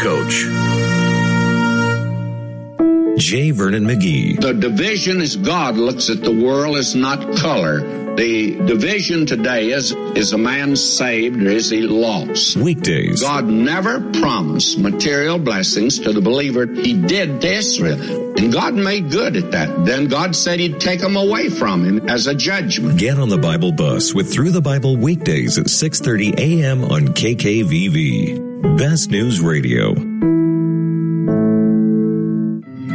coach. J. Vernon McGee. The division as God looks at the world is not color. The division today is, is a man saved or is he lost? Weekdays. God never promised material blessings to the believer. He did to Israel. And God made good at that. Then God said he'd take them away from him as a judgment. Get on the Bible bus with Through the Bible weekdays at 6.30 a.m. on KKVV. Best News Radio.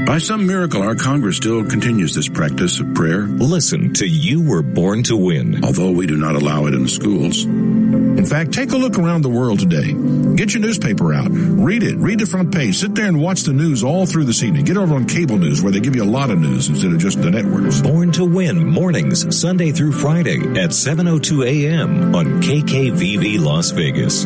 By some miracle, our Congress still continues this practice of prayer. Listen to You Were Born to Win. Although we do not allow it in the schools. In fact, take a look around the world today. Get your newspaper out. Read it. Read the front page. Sit there and watch the news all through this evening. Get over on cable news where they give you a lot of news instead of just the networks. Born to Win mornings, Sunday through Friday at 7.02 a.m. on KKVV Las Vegas.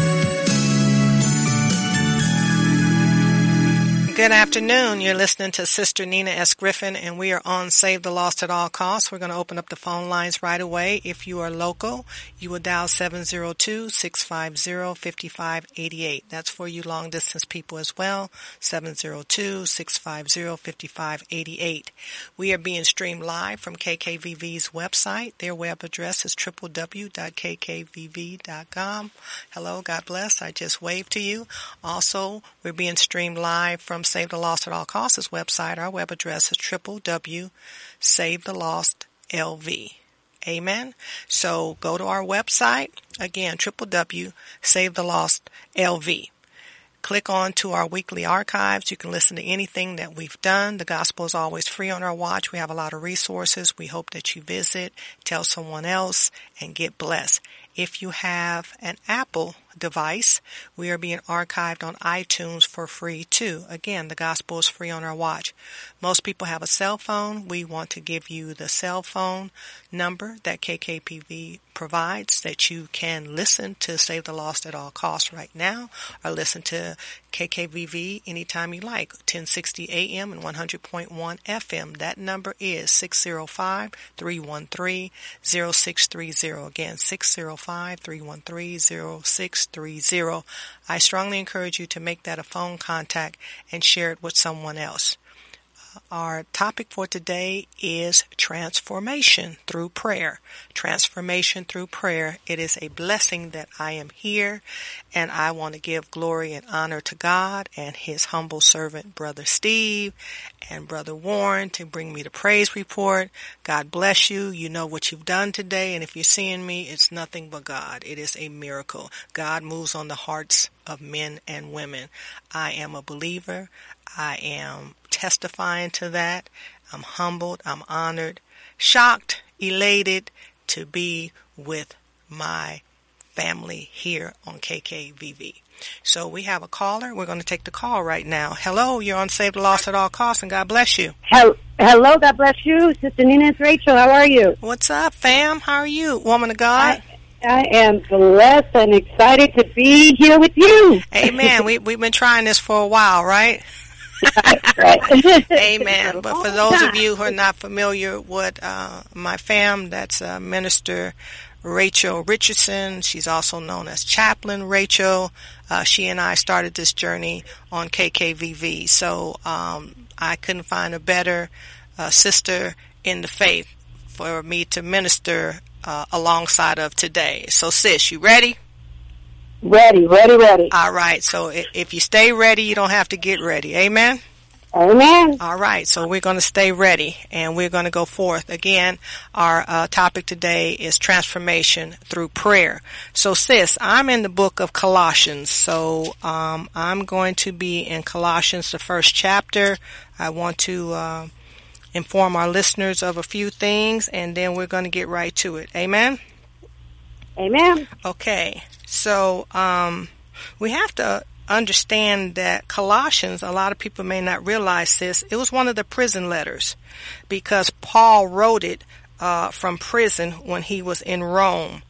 Good afternoon. You're listening to Sister Nina S. Griffin, and we are on Save the Lost at All Costs. We're going to open up the phone lines right away. If you are local, you will dial 702-650-5588. That's for you long distance people as well. 702-650-5588. We are being streamed live from KKVV's website. Their web address is www.kkvv.com. Hello, God bless. I just waved to you. Also, we're being streamed live from Save the Lost at All Costs website. Our web address is www.savethelostlv. Amen. So go to our website again, www.savethelostlv. Click on to our weekly archives. You can listen to anything that we've done. The gospel is always free on our watch. We have a lot of resources. We hope that you visit, tell someone else, and get blessed. If you have an Apple device, we are being archived on iTunes for free too. Again, the gospel is free on our watch. Most people have a cell phone. We want to give you the cell phone number that KKVV provides that you can listen to Save the Lost at all costs right now or listen to KKVV anytime you like, 1060 AM and 100.1 FM. That number is 605-313-0630. Again, 605-313-0630. I strongly encourage you to make that a phone contact and share it with someone else. Our topic for today is transformation through prayer. Transformation through prayer. It is a blessing that I am here and I want to give glory and honor to God and his humble servant, Brother Steve and Brother Warren to bring me the praise report. God bless you. You know what you've done today and if you're seeing me, it's nothing but God. It is a miracle. God moves on the hearts of men and women. I am a believer. I am testifying to that. I'm humbled. I'm honored, shocked, elated to be with my family here on KKVV. So we have a caller. We're going to take the call right now. Hello, you're on Save the Lost at All Costs, and God bless you. Hello, God bless you. Sister Nina, it's Rachel. How are you? What's up, fam? How are you, woman of God? I, I am blessed and excited to be here with you. Amen. we, we've been trying this for a while, right? Right. Amen. But for those of you who are not familiar with uh, my fam, that's uh, Minister Rachel Richardson. She's also known as Chaplain Rachel. Uh, she and I started this journey on KKVV. So um, I couldn't find a better uh, sister in the faith for me to minister uh, alongside of today. So sis, you ready? Ready, ready, ready. All right. So if you stay ready, you don't have to get ready. Amen. Amen. All right, so we're going to stay ready and we're going to go forth. Again, our uh, topic today is transformation through prayer. So sis, I'm in the book of Colossians, so um, I'm going to be in Colossians, the first chapter. I want to uh, inform our listeners of a few things and then we're going to get right to it. Amen? Amen. Okay, so um, we have to understand that Colossians, a lot of people may not realize this, it was one of the prison letters because Paul wrote it uh, from prison when he was in Rome.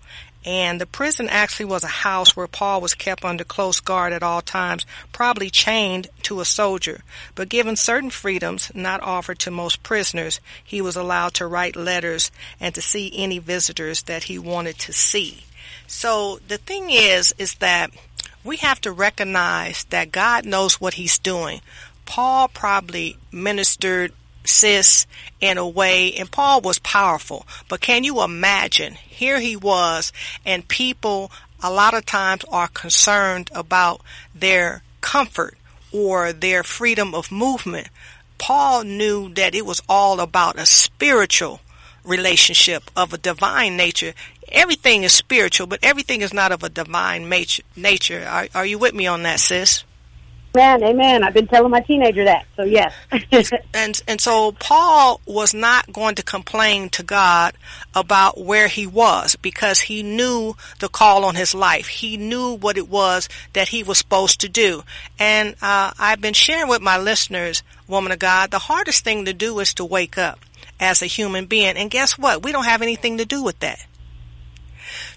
And the prison actually was a house where Paul was kept under close guard at all times, probably chained to a soldier. But given certain freedoms not offered to most prisoners, he was allowed to write letters and to see any visitors that he wanted to see. So the thing is, is that we have to recognize that God knows what he's doing. Paul probably ministered sis in a way and Paul was powerful. But can you imagine? Here he was and people a lot of times are concerned about their comfort or their freedom of movement. Paul knew that it was all about a spiritual relationship of a divine nature everything is spiritual, but everything is not of a divine nature. Are, are you with me on that, sis? Amen, amen. I've been telling my teenager that, so yes. and and so Paul was not going to complain to God about where he was because he knew the call on his life. He knew what it was that he was supposed to do. And uh, I've been sharing with my listeners, woman of God, the hardest thing to do is to wake up as a human being. And guess what? We don't have anything to do with that.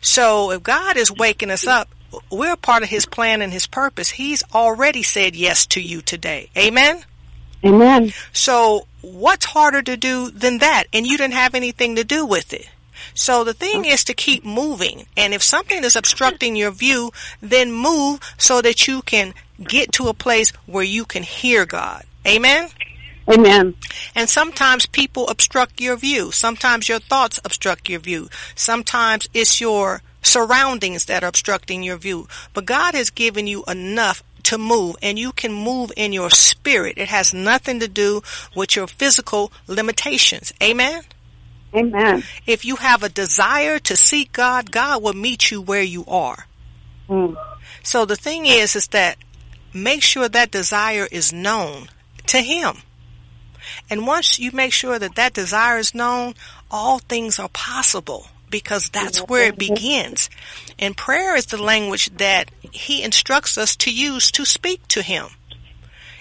So if God is waking us up, we're part of his plan and his purpose. He's already said yes to you today. Amen? Amen. So what's harder to do than that? And you didn't have anything to do with it. So the thing is to keep moving. And if something is obstructing your view, then move so that you can get to a place where you can hear God. Amen? Amen. And sometimes people obstruct your view. Sometimes your thoughts obstruct your view. Sometimes it's your surroundings that are obstructing your view. But God has given you enough to move and you can move in your spirit. It has nothing to do with your physical limitations. Amen. Amen. If you have a desire to seek God, God will meet you where you are. Mm. So the thing is, is that make sure that desire is known to Him. And once you make sure that that desire is known, all things are possible because that's where it begins. And prayer is the language that he instructs us to use to speak to him.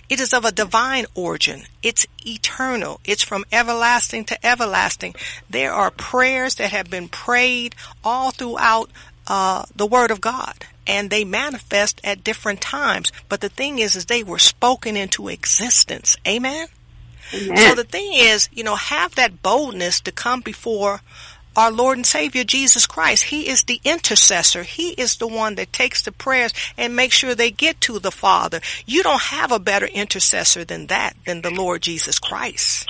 It is of a divine origin. It's eternal. It's from everlasting to everlasting. There are prayers that have been prayed all throughout uh, the Word of God, and they manifest at different times. But the thing is, is they were spoken into existence. Amen. Amen. So the thing is, you know, have that boldness to come before our Lord and Savior Jesus Christ. He is the intercessor. He is the one that takes the prayers and makes sure they get to the Father. You don't have a better intercessor than that, than the Lord Jesus Christ.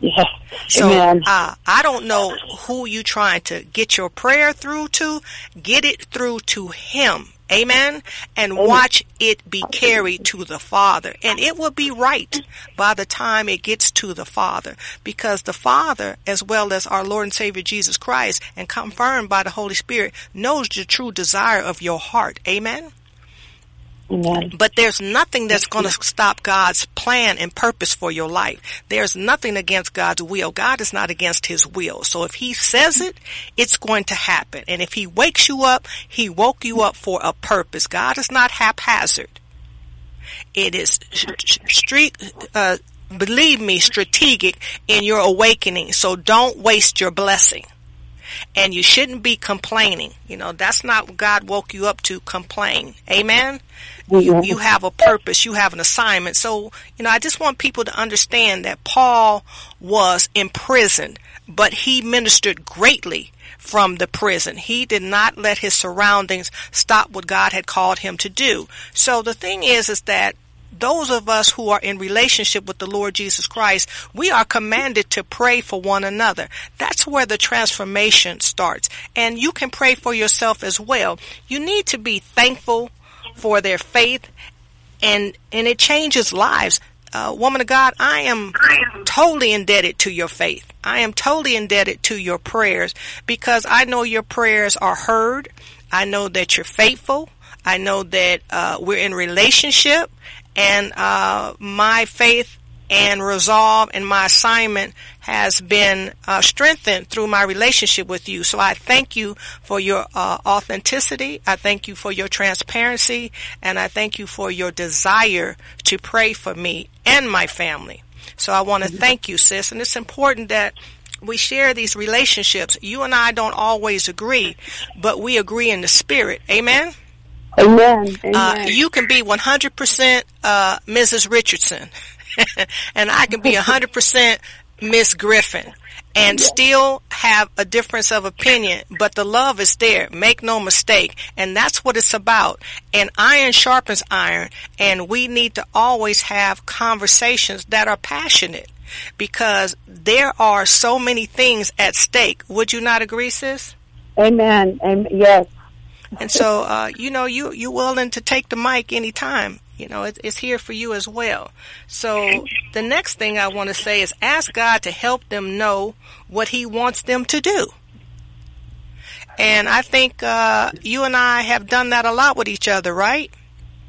Yeah. So uh, I don't know who you trying to get your prayer through to. Get it through to Him. Amen. And watch it be carried to the Father. And it will be right by the time it gets to the Father. Because the Father, as well as our Lord and Savior Jesus Christ, and confirmed by the Holy Spirit, knows the true desire of your heart. Amen. Amen. But there's nothing that's going to stop God's plan and purpose for your life. There's nothing against God's will. God is not against his will. So if he says it, it's going to happen. And if he wakes you up, he woke you up for a purpose. God is not haphazard. It is street, uh, believe me, strategic in your awakening. So don't waste your blessing and you shouldn't be complaining. You know, that's not what God woke you up to complain. Amen. You, have a purpose. You have an assignment. So, you know, I just want people to understand that Paul was imprisoned, but he ministered greatly from the prison. He did not let his surroundings stop what God had called him to do. So the thing is, is that those of us who are in relationship with the Lord Jesus Christ, we are commanded to pray for one another. That's where the transformation starts. And you can pray for yourself as well. You need to be thankful for their faith and, and it changes lives. Uh, woman of God, I am totally indebted to your faith. I am totally indebted to your prayers because I know your prayers are heard. I know that you're faithful. I know that uh, we're in relationship, and uh, my faith and resolve and my assignment has been uh, strengthened through my relationship with you. So I thank you for your uh, authenticity. I thank you for your transparency, and I thank you for your desire to pray for me and my family. So I want to thank you, sis. And it's important that we share these relationships. You and I don't always agree, but we agree in the spirit. Amen. Amen. Amen. Uh, you can be 100% uh, Mrs. Richardson, and I can be 100% Miss Griffin, and still have a difference of opinion, but the love is there. Make no mistake. And that's what it's about. And iron sharpens iron, and we need to always have conversations that are passionate because there are so many things at stake. Would you not agree, sis? Amen. Amen. Yes. And so, uh, you know, you you willing to take the mic anytime. You know, it, it's here for you as well. So the next thing I want to say is ask God to help them know what He wants them to do. And I think uh, you and I have done that a lot with each other, right?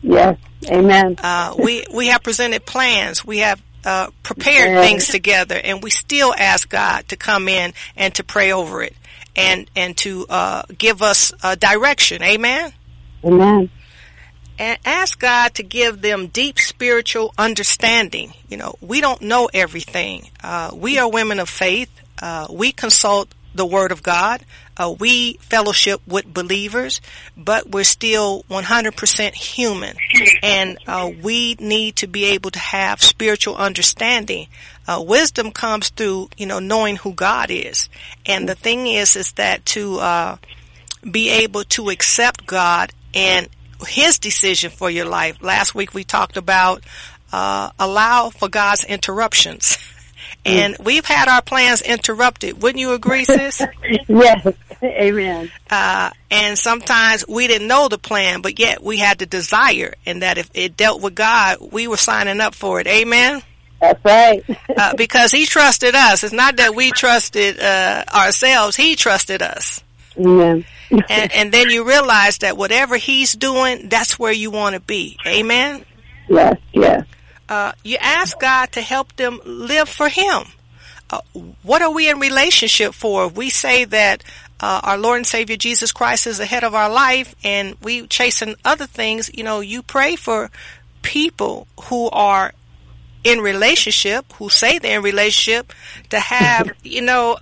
Yes. Amen. Uh, we we have presented plans. We have uh, prepared Yes. things together, and we still ask God to come in and to pray over it and and to uh, give us uh, direction. Amen. Amen. And ask God to give them deep spiritual understanding. You know, we don't know everything. Uh, we are women of faith. Uh, we consult the Word of God. Uh, we fellowship with believers, but we're still 100% human, and uh, we need to be able to have spiritual understanding. Uh, wisdom comes through, you know, knowing who God is, and the thing is, is that to uh, be able to accept God and his decision for your life. Last week we talked about uh, allow for God's interruptions. And we've had our plans interrupted. Wouldn't you agree, sis? Yes. Amen. Uh, and sometimes we didn't know the plan, but yet we had the desire and that if it dealt with God, we were signing up for it. Amen. That's right. Uh, because he trusted us. It's not that we trusted, uh, ourselves. He trusted us. Amen. and, and then you realize that whatever he's doing, that's where you want to be. Amen. Yes. Yes. Uh, you ask God to help them live for Him. Uh, what are we in relationship for? We say that uh, our Lord and Savior Jesus Christ is ahead of our life, and we chasing other things. You know, you pray for people who are in relationship, who say they're in relationship, to have you know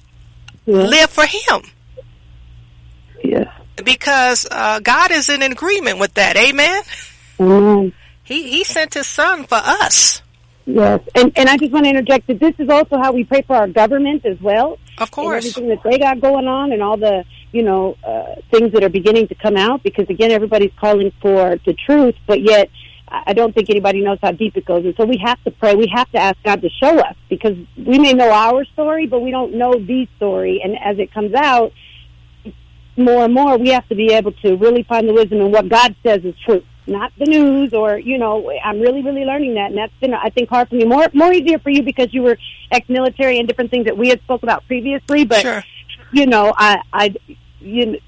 Yes. live for Him Yes. because uh, God is in agreement with that. Amen. Amen. He He sent His Son for us. Yes, and and I just want to interject that this is also how we pray for our government as well. Of course. everything that they got going on, and all the you know uh, things that are beginning to come out. Because again, everybody's calling for the truth, but yet I don't think anybody knows how deep it goes. And so we have to pray. We have to ask God to show us because we may know our story, but we don't know the story. And as it comes out, more and more, we have to be able to really find the wisdom in what God says is true, not the news or you know. I'm really, really learning that, and that's been, I think, hard for me. More, more easier for you because you were ex-military and different things that we had spoke about previously. But Sure. you know, I, I, you,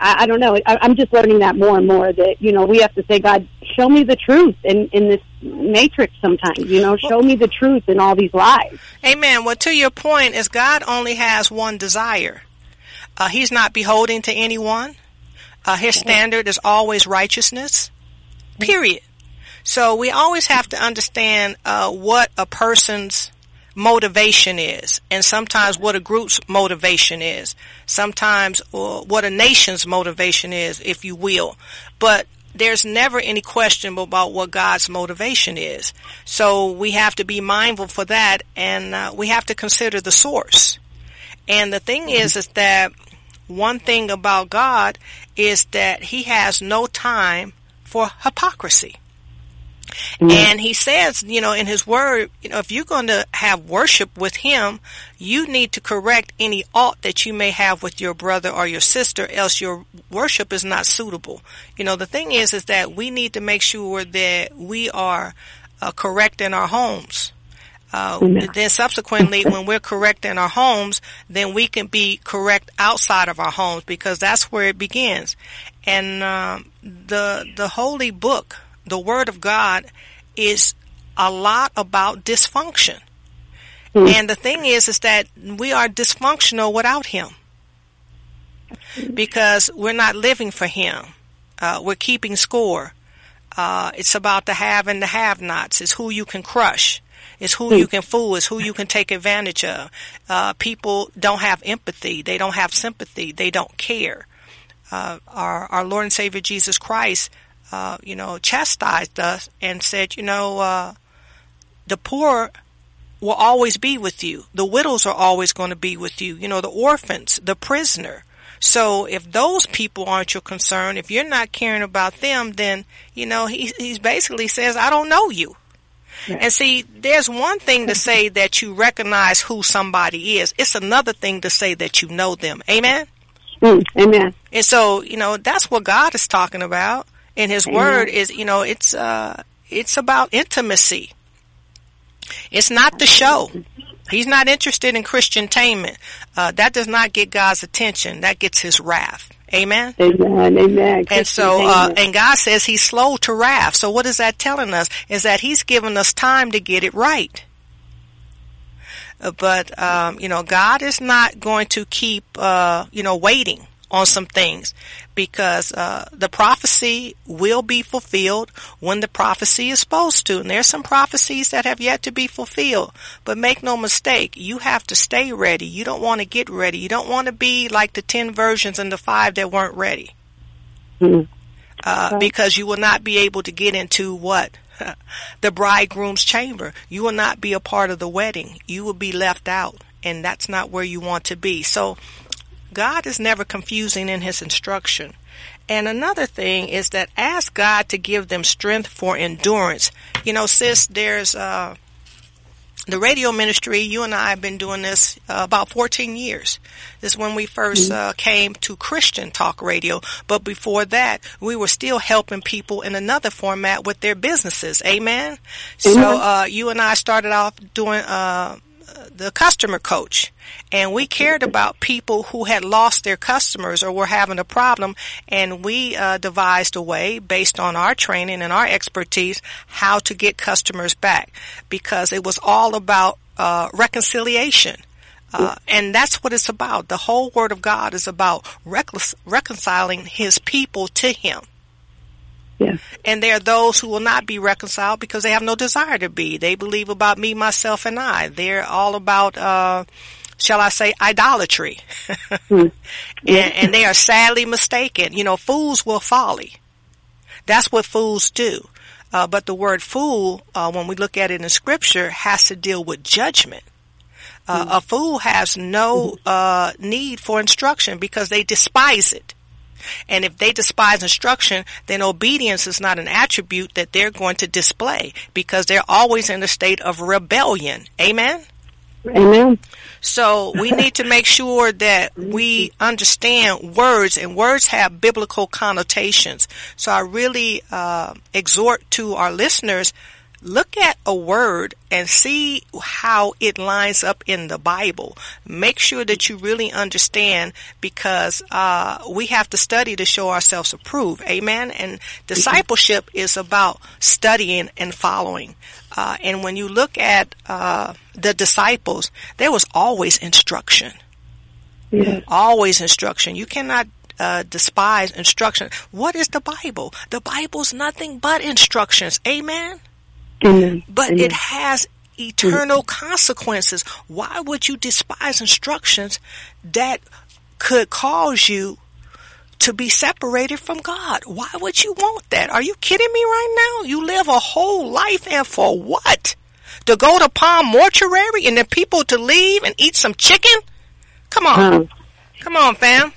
I, I don't know. I, I'm just learning that more and more. That you know, we have to say, God, show me the truth in in this matrix. Sometimes, you know, show me the truth in all these lies. Amen. Well, to your point, is God only has one desire. Uh, he's not beholden to anyone. Uh, his standard is always righteousness. Period. So we always have to understand uh, what a person's motivation is, and sometimes what a group's motivation is. Sometimes uh, what a nation's motivation is, if you will. But there's never any question about what God's motivation is. So we have to be mindful for that, and uh, we have to consider the source. And the thing is, is that one thing about God is that He has no time for hypocrisy. Mm-hmm. And he says, you know, in his word, you know, if you're going to have worship with him, you need to correct any ought that you may have with your brother or your sister, else your worship is not suitable. You know, the thing is, is that we need to make sure that we are uh, correct in our homes. Uh, then subsequently, when we're correct in our homes, then we can be correct outside of our homes because that's where it begins. And um, the the holy book, the Word of God, is a lot about dysfunction. Mm-hmm. And the thing is, is that we are dysfunctional without Him because we're not living for Him. Uh, we're keeping score. Uh, it's about the have and the have-nots. It's who you can crush. It's who you can fool. It's who you can take advantage of. Uh, people don't have empathy. They don't have sympathy. They don't care. Uh, our, our Lord and Savior Jesus Christ uh, you know, chastised us and said, you know, uh, the poor will always be with you. The widows are always going to be with you. You know, the orphans, the prisoner. So if those people aren't your concern, if you're not caring about them, then, you know, he, he basically says, I don't know you. And see, there's one thing to say that you recognize who somebody is. It's another thing to say that you know them. Amen? Mm, amen. And so, you know, that's what God is talking about in his Amen. word is, you know, it's, uh, it's about intimacy. It's not the show. He's not interested in Christian tainment. Uh, that does not get God's attention. That gets his wrath. Amen. Amen. Amen. And so, uh, and God says he's slow to wrath. So what is that telling us? Is that he's given us time to get it right. Uh, but, um, you know, God is not going to keep, uh, you know, waiting on some things because uh, the prophecy will be fulfilled when the prophecy is supposed to. And there's some prophecies that have yet to be fulfilled. But make no mistake, you have to stay ready. You don't want to get ready. You don't want to be like the 10 versions and the five that weren't ready. Mm-hmm. Uh, because you will not be able to get into what? the bridegroom's chamber. You will not be a part of the wedding. You will be left out. And that's not where you want to be. So God is never confusing in his instruction. And another thing is that ask God to give them strength for endurance. You know, sis, there's uh, the radio ministry. You and I have been doing this uh, about 14 years. This is when we 1st mm-hmm. uh, came to Christian talk radio. But before that, we were still helping people in another format with their businesses. Amen. So uh, you and I started off doing uh, the customer coach and we cared about people who had lost their customers or were having a problem and we uh, devised a way based on our training and our expertise how to get customers back because it was all about uh, reconciliation uh, and that's what it's about. The whole Word of God is about reconciling His people to Him. Yeah. And there are those who will not be reconciled because they have no desire to be. They believe about me, myself, and I. They're all about, uh, shall I say, idolatry. mm. and, and they are sadly mistaken. You know, fools will folly. That's what fools do. Uh, but the word fool, uh, when we look at it in scripture, has to deal with judgment. Uh, mm. A fool has no uh, need for instruction because they despise it. And if they despise instruction, then obedience is not an attribute that they're going to display because they're always in a state of rebellion. Amen? Amen. So we need to make sure that we understand words and words have biblical connotations. So I really uh, exhort to our listeners look at a word and see how it lines up in the Bible. Make sure that you really understand because uh, we have to study to show ourselves approved. Amen. And discipleship is about studying and following. Uh, and when you look at uh, the disciples, there was always instruction. Always instruction. You cannot uh, despise instruction. What is the Bible? The Bible's nothing but instructions. Amen. Amen. But Amen. it has eternal consequences. Why would you despise instructions that could cause you to be separated from God? Why would you want that? Are you kidding me right now? You live a whole life and for what? To go to Palm Mortuary and then people to leave and eat some chicken? Come on. Uh, Come on, fam.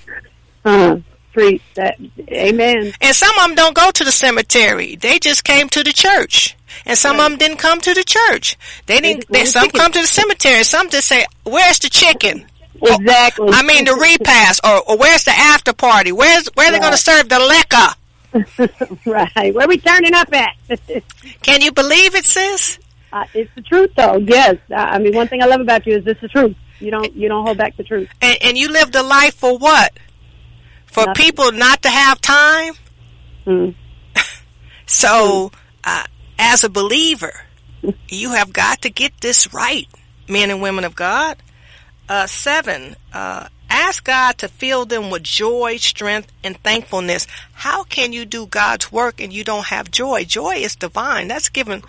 Preach that. Amen. And some of them don't go to the cemetery. They just came to the church. And some right. of them didn't come to the church. They didn't. They, some chicken. come to the cemetery. Some just say, "Where's the chicken?" Exactly. I mean the repast, or, or where's the after party? Where's where are they right. going to serve the liquor? right. Where we turning up at? Can you believe it, sis? Uh, it's the truth, though. Yes. Uh, I mean, one thing I love about you is this is the truth. You don't you don't hold back the truth. And, and you lived a life for what? For Nothing. people not to have time. Mm. so, uh, as a believer, you have got to get this right, men and women of God. Uh, seven, uh, ask God to fill them with joy, strength, and thankfulness. How can you do God's work and you don't have joy? Joy is divine. That's given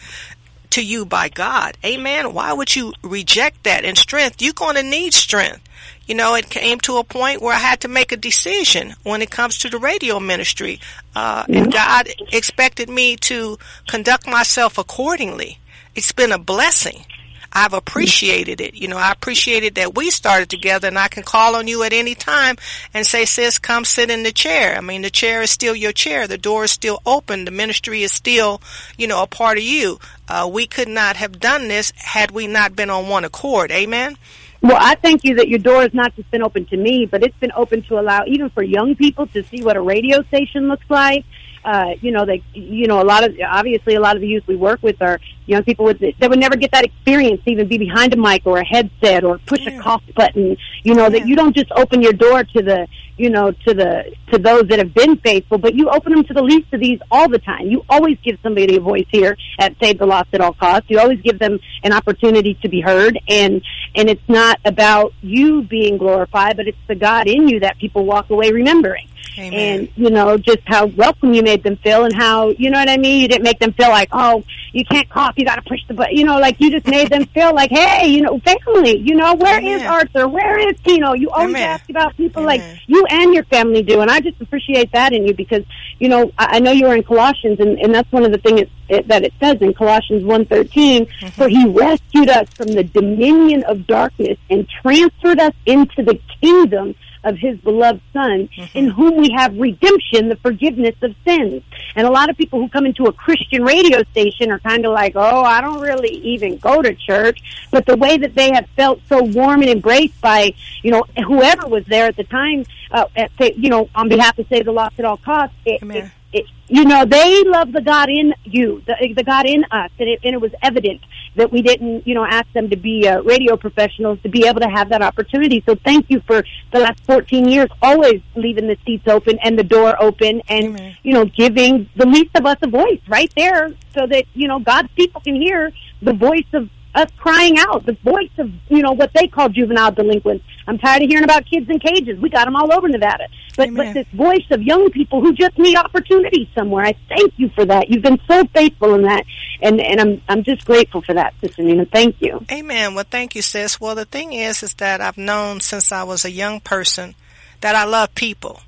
to you by God. Amen. Why would you reject that? And strength, you're going to need strength. You know, it came to a point where I had to make a decision when it comes to the radio ministry. Uh, and God expected me to conduct myself accordingly. It's been a blessing. I've appreciated it. You know, I appreciated that we started together and I can call on you at any time and say, sis, come sit in the chair. I mean, the chair is still your chair. The door is still open. The ministry is still, you know, a part of you. Uh, we could not have done this had we not been on one accord. Amen. Well, I thank you that your door has not just been open to me, but it's been open to allow even for young people to see what a radio station looks like. Uh, you know, they, you know, a lot of, obviously a lot of the youth we work with are young people with, they would never get that experience to even be behind a mic or a headset or push yeah. a cough button. You know, yeah. that you don't just open your door to the, you know, to the, to those that have been faithful, but you open them to the least of these all the time. You always give somebody a voice here at Save the Lost at All Costs. You always give them an opportunity to be heard and, and it's not about you being glorified, but it's the God in you that people walk away remembering. Amen. And, you know, just how welcome you made them feel and how, you know what I mean? You didn't make them feel like, oh, you can't cough, you gotta push the button. You know, like you just made them feel like, hey, you know, family, you know, where Amen. is Arthur? Where is Tino? You always Amen. ask about people like you and your family do. And I just appreciate that in you because, you know, I, I know you were in Colossians and, and that's one of the things it, it, that it says in Colossians 1.13, mm-hmm. for he rescued us from the dominion of darkness and transferred us into the kingdom of his beloved son mm-hmm. in whom we have redemption, the forgiveness of sins. And a lot of people who come into a Christian radio station are kind of like, oh, I don't really even go to church. But the way that they have felt so warm and embraced by, you know, whoever was there at the time, uh, at, you know, on behalf of Save the Lost at All Costs, it, it, it, you know, they love the God in you, the, the God in us, and it, and it was evident that we didn't, you know, ask them to be uh, radio professionals to be able to have that opportunity. So thank you for the last 14 years, always leaving the seats open and the door open, and Amen. you know, giving the least of us a voice right there, so that you know God's people can hear the voice of us crying out, the voice of, you know, what they call juvenile delinquents. I'm tired of hearing about kids in cages. We got them all over Nevada. But, but this voice of young people who just need opportunity somewhere. I thank you for that. You've been so faithful in that. And, and I'm, I'm just grateful for that, Sister Nina. Thank you. Amen. Well, thank you, sis. Well, the thing is, is that I've known since I was a young person that I love people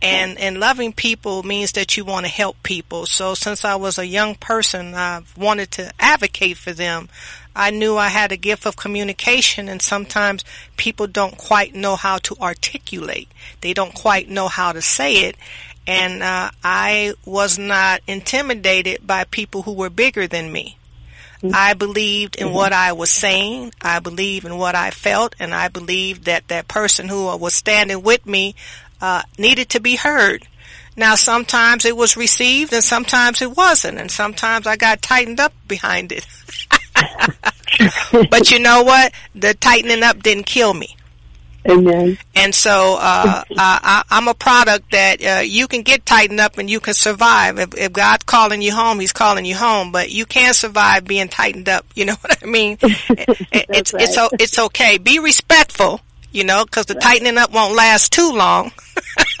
and and loving people means that you want to help people. So since i was a young person i've wanted to advocate for them. I knew i had a gift of communication and sometimes people don't quite know how to articulate. They don't quite know how to say it. And uh, i was not intimidated by people who were bigger than me. I believed in what I was saying. I believed in what I felt, and I believed that that person who was standing with me uh, needed to be heard. Now, sometimes it was received and sometimes it wasn't, and sometimes I got tightened up behind it. but you know what? The tightening up didn't kill me. Amen. And so uh, I, I'm a product that uh, you can get tightened up and you can survive. If, if God's calling you home, He's calling you home. But you can't survive being tightened up. You know what I mean? it, it's right. it's it's okay. Be respectful you know, because the tightening up won't last too long.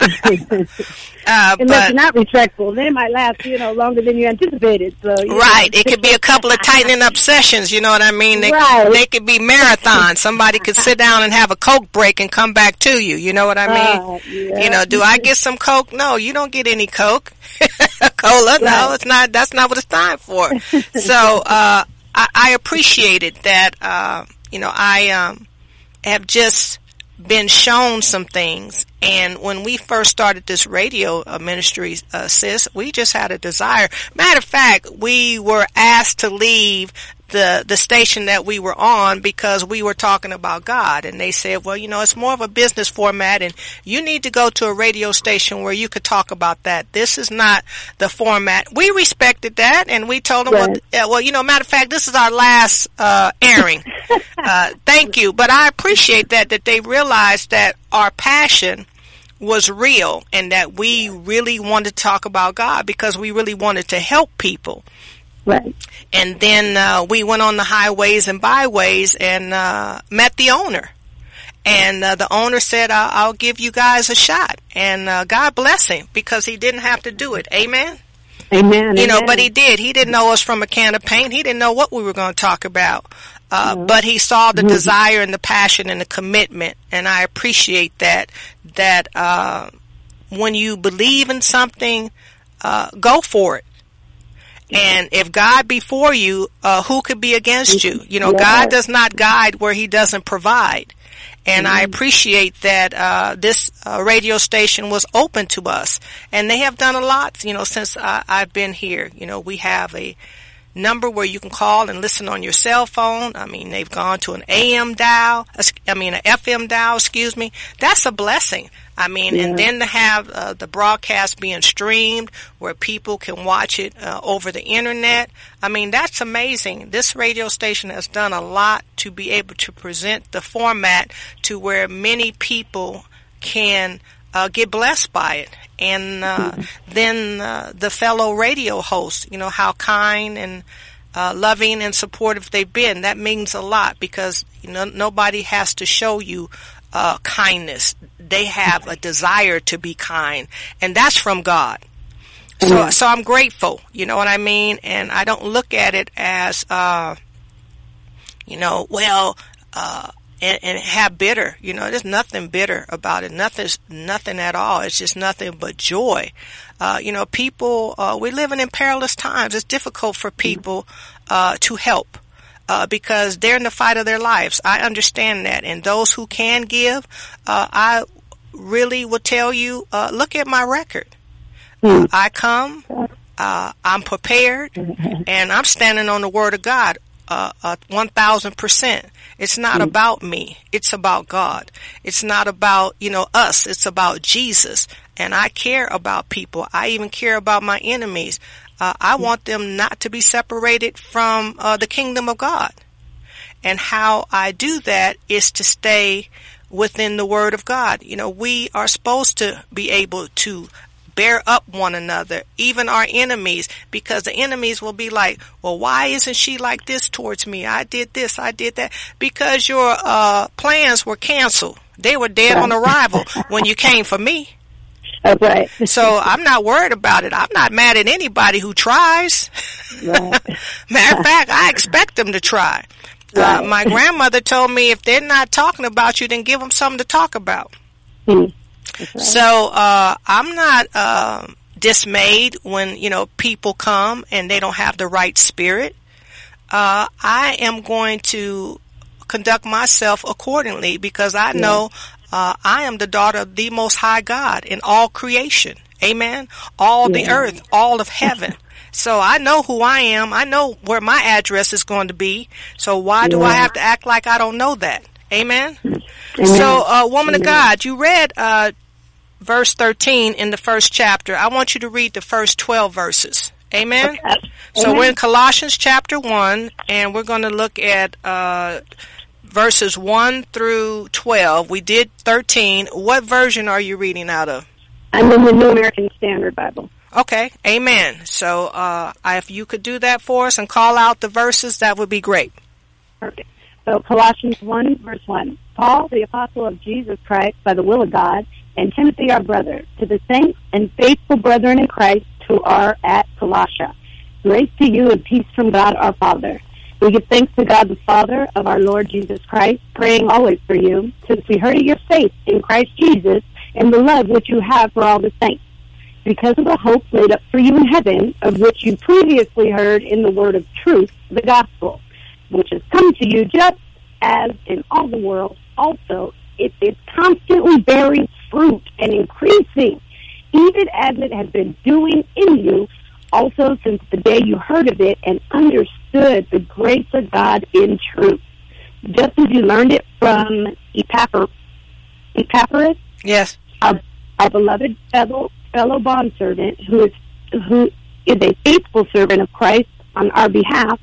uh, Unless but, you're not retractable, then it might last, you know, longer than you anticipated. So right, know. it could be a couple of tightening up sessions. You know what I mean? They, right. they could be marathons. Somebody could sit down and have a coke break and come back to you. You know what I mean? Uh, yeah. You know, do I get some coke? No, you don't get any coke. Cola? Right. No, it's not. That's not what it's time for. so uh, I, I appreciated that. Uh, you know, I um, have just been shown some things. And when we first started this radio uh, ministry, uh, sis, we just had a desire. Matter of fact, we were asked to leave the the station that we were on because we were talking about God and they said, "Well, you know, it's more of a business format and you need to go to a radio station where you could talk about that. This is not the format." We respected that and we told them, Right. well, well, you know, matter of fact, this is our last uh airing. uh thank you, but I appreciate that that they realized that our passion was real and that we really wanted to talk about God because we really wanted to help people Right. and then uh, we went on the highways and byways and uh, met the owner. And uh, the owner said, I'll, "I'll give you guys a shot." And uh, God bless him because he didn't have to do it. Amen. Amen. You know, amen. but he did. He didn't know us from a can of paint. He didn't know what we were going to talk about. Uh, but he saw the desire and the passion and the commitment, and I appreciate that. That uh, when you believe in something, uh, go for it. And if God be for you, uh, who could be against you? You know, God does not guide where He doesn't provide. And I appreciate that uh, this uh, radio station was open to us, and they have done a lot. You know, since I, I've been here. You know, we have a number where you can call and listen on your cell phone. I mean, they've gone to an AM dial. I mean, an FM dial. Excuse me. That's a blessing. I mean, and then to have uh, the broadcast being streamed where people can watch it uh, over the internet. I mean, that's amazing. This radio station has done a lot to be able to present the format to where many people can uh, get blessed by it. And uh, then uh, the fellow radio hosts, you know, how kind and uh, loving and supportive they've been. That means a lot because you know nobody has to show you uh, kindness. They have a desire to be kind, and that's from God. So, so I'm grateful. You know what I mean? And I don't look at it as, uh, you know, well, uh, and, and have bitter. You know, there's nothing bitter about it. Nothing, nothing at all. It's just nothing but joy. Uh, you know, people, uh, we're living in perilous times. It's difficult for people, uh, to help. Uh, because they're in the fight of their lives. I understand that. And those who can give, uh, I really will tell you, uh, look at my record. Uh, I come, uh, I'm prepared, and I'm standing on the word of God, uh, uh, 1000%. It's not about me. It's about God. It's not about, you know, us. It's about Jesus. And I care about people. I even care about my enemies. Uh, I want them not to be separated from uh, the kingdom of God. And how I do that is to stay within the word of God. You know, we are supposed to be able to bear up one another, even our enemies, because the enemies will be like, well, why isn't she like this towards me? I did this, I did that. Because your uh, plans were canceled. They were dead on arrival when you came for me. That's right. So I'm not worried about it. I'm not mad at anybody who tries. Right. Matter of fact, I expect them to try. Uh, my grandmother told me if they're not talking about you, then give them something to talk about. Hmm. So uh, I'm not uh, dismayed when you know people come and they don't have the right spirit. Uh, I am going to conduct myself accordingly because I know uh, I am the daughter of the Most High God in all creation. Amen. All the earth, all of heaven. So I know who I am. I know where my address is going to be. So why do I have to act like I don't know that? Amen. So, uh, woman of God, you read uh, verse 13 in the first chapter. I want you to read the first 12 verses. Amen. So we're in Colossians chapter 1, and we're going to look at uh, verses 1 through 12. We did 13. What version are you reading out of? I'm in the New American Standard Bible. Okay, amen. So uh, if you could do that for us and call out the verses, that would be great. Perfect. So Colossians 1, verse 1. Paul, the apostle of Jesus Christ, by the will of God, and Timothy, our brother, to the saints and faithful brethren in Christ who are at Colossia. Grace to you and peace from God our Father. We give thanks to God the Father of our Lord Jesus Christ, praying always for you, since we heard of your faith in Christ Jesus and the love which you have for all the saints because of the hope laid up for you in heaven, of which you previously heard in the word of truth, the gospel, which has come to you just as in all the world also it's constantly bearing fruit and increasing, even as it has been doing in you also since the day you heard of it and understood the grace of God in truth. Just as you learned it from Epaphras, Epaphras Yes. our, our beloved fellow fellow bondservant who is who is a faithful servant of Christ on our behalf,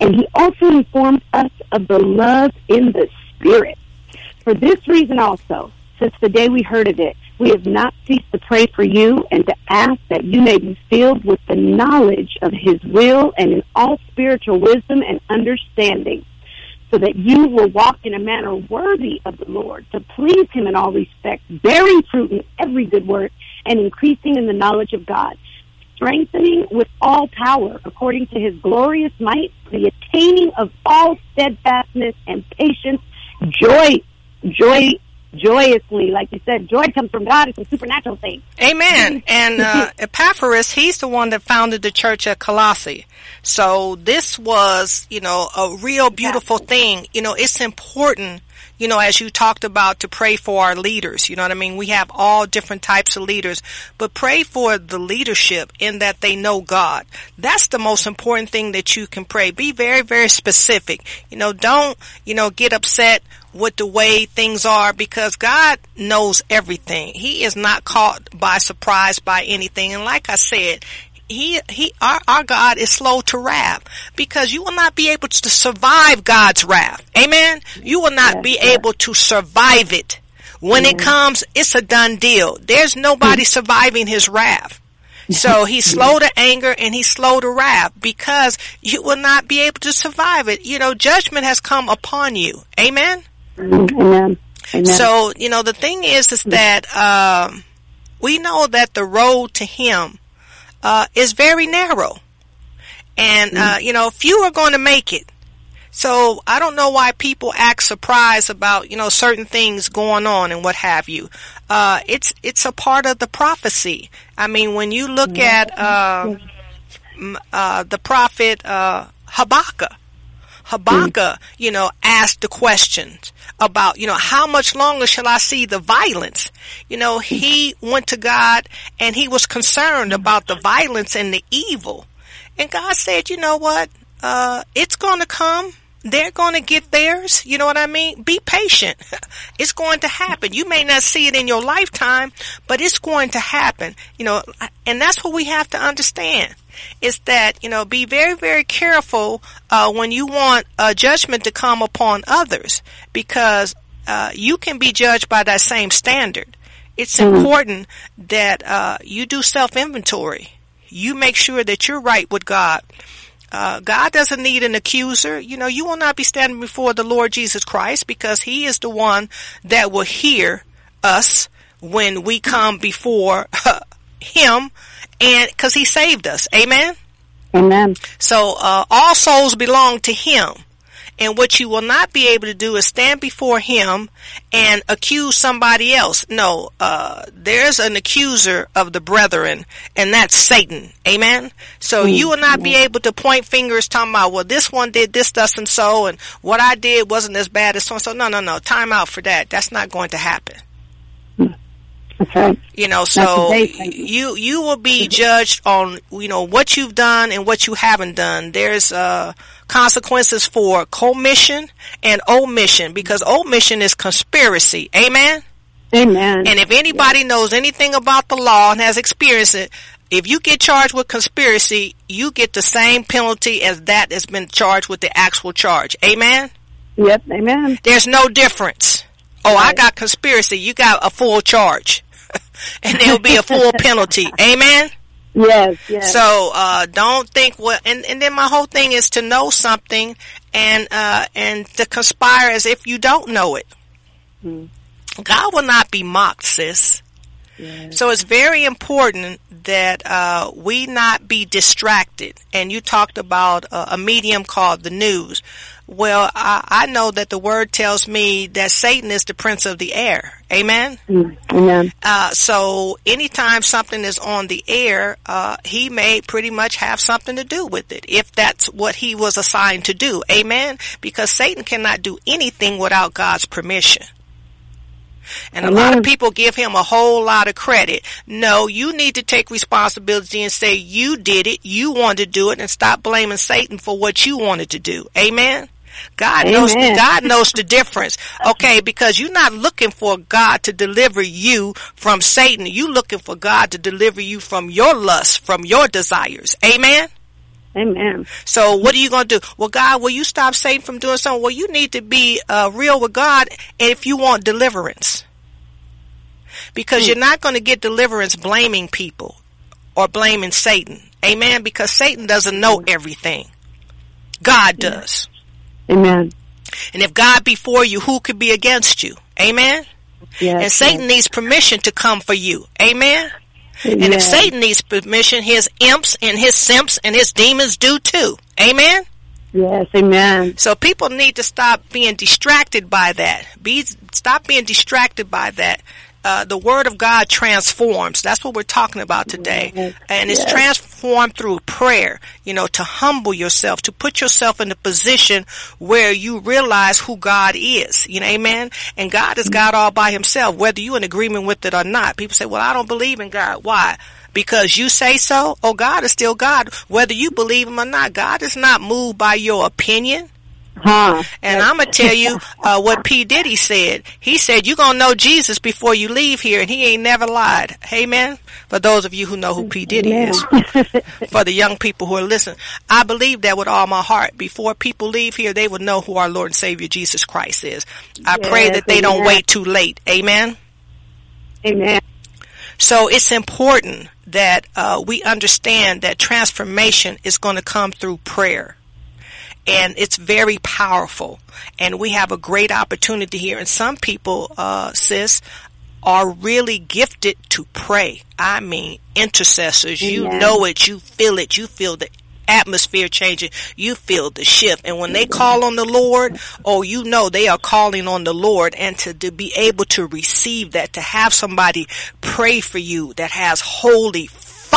and he also informed us of the love in the Spirit. For this reason also, since the day we heard of it, we have not ceased to pray for you and to ask that you may be filled with the knowledge of his will and in all spiritual wisdom and understanding so that you will walk in a manner worthy of the Lord, to please Him in all respects, bearing fruit in every good work, and increasing in the knowledge of God, strengthening with all power, according to His glorious might, the attaining of all steadfastness and patience, joy, joy, joyously, like you said, joy comes from God. It's a supernatural thing. Amen. And uh, Epaphras, he's the one that founded the church at Colossae. So this was, you know, a real beautiful thing. You know, it's important, you know, as you talked about to pray for our leaders. You know what I mean? We have all different types of leaders, but pray for the leadership in that they know God. That's the most important thing that you can pray. Be very, very specific. You know, don't, you know, get upset with the way things are because God knows everything. He is not caught by surprise by anything. And like I said, he, he, our, our God is slow to wrath because you will not be able to survive God's wrath. Amen. You will not Yes, be yes. able to survive it. When it comes, it's a done deal. There's nobody mm-hmm. surviving his wrath. So he's slow to anger and he's slow to wrath because you will not be able to survive it. You know, judgment has come upon you. Amen. Amen. Amen. So, you know, the thing is, is that, um, we know that the road to him, uh, is very narrow. And, uh, you know, few are going to make it. So I don't know why people act surprised about, you know, certain things going on and what have you. Uh, it's, it's a part of the prophecy. I mean, when you look at, uh, uh, the prophet, uh, Habakkuk, Habakkuk, you know, asked the questions about, you know, how much longer shall I see the violence? You know, he went to God and he was concerned about the violence and the evil. And God said, you know what? Uh, it's going to come. They're going to get theirs. You know what I mean? Be patient. It's going to happen. You may not see it in your lifetime, but it's going to happen. You know, and that's what we have to understand is that, you know, be very, very careful, uh, when you want a judgment to come upon others because, uh, you can be judged by that same standard. It's important that, uh, you do self inventory. You make sure that you're right with God. Uh, God doesn't need an accuser. You know, you will not be standing before the Lord Jesus Christ because He is the one that will hear us when we come before Him and because He saved us. Amen. Amen. So, uh, all souls belong to Him. And what you will not be able to do is stand before Him and accuse somebody else. No, uh, there's an accuser of the brethren, and that's Satan. Amen. So you will not be able to point fingers talking about, well, this one did this, thus, and so, and what I did wasn't as bad as so and so. No, no, no. Time out for that. That's not going to happen. That's right. You know, so the day, thank you. you will be judged on you know what you've done and what you haven't done. There's uh consequences for commission and omission because omission is conspiracy. Amen. Amen. And if anybody knows anything about the law and has experienced it, if you get charged with conspiracy, you get the same penalty as that has been charged with the actual charge. Amen. yep. Amen. There's no difference. Oh, I got conspiracy. You got a full charge. and there'll be a full penalty. Amen. Yes. Yes. So uh, don't think what. And, and then my whole thing is to know something and uh, and to conspire as if you don't know it. God will not be mocked, sis. So it's very important that uh, we not be distracted. And you talked about uh, a medium called the news. Well, I, I know that the word tells me that Satan is the prince of the air. Amen. Amen. Uh, so anytime something is on the air, uh, he may pretty much have something to do with it, if that's what he was assigned to do. Amen. Because Satan cannot do anything without God's permission. And a lot of people give him a whole lot of credit. No, you need to take responsibility and say you did it, you wanted to do it, and stop blaming Satan for what you wanted to do. Amen. God Amen. knows God knows the difference. Okay, because you're not looking for God to deliver you from Satan. You looking for God to deliver you from your lust, from your desires. Amen. Amen. So what are you going to do? Well, God, will you stop Satan from doing something? Well, you need to be uh, real with God if you want deliverance. Because you're not going to get deliverance blaming people or blaming Satan. Amen. Because Satan doesn't know everything. God does. Amen. And if God be for you, who could be against you? Amen. Yes. And Satan needs permission to come for you. Amen. And if. Satan needs permission, his imps and his simps and his demons do too. Amen. Yes. Amen. So people need to stop being distracted by that. Be stop being distracted by that. Uh, the word of God transforms. That's what we're talking about today. And it's Yes. transformed through prayer, you know, to humble yourself, to put yourself in a position where you realize who God is. You know, amen? And God is God all by himself, whether you're in agreement with it or not. People say, well, I don't believe in God. Why? Because you say so? Oh, God is still God, whether you believe him or not. God is not moved by your opinion. Huh. And I'm gonna tell you uh, what P Diddy said. He said you're gonna know Jesus before you leave here, and he ain't never lied. Amen. For those of you who know who P Diddy Amen. is, for the young people who are listening, I believe that with all my heart. Before people leave here, they will know who our Lord and Savior Jesus Christ is. I pray that they don't wait too late. Amen. Amen. So it's important that uh, we understand that transformation is going to come through prayer. And it's very powerful. And we have a great opportunity here. And some people, uh, sis, are really gifted to pray. I mean, intercessors. You Amen. know it. You feel it. You feel the atmosphere changing. You feel the shift. And when they call on the Lord, oh, you know they are calling on the Lord and to, to be able to receive that, to have somebody pray for you that has holy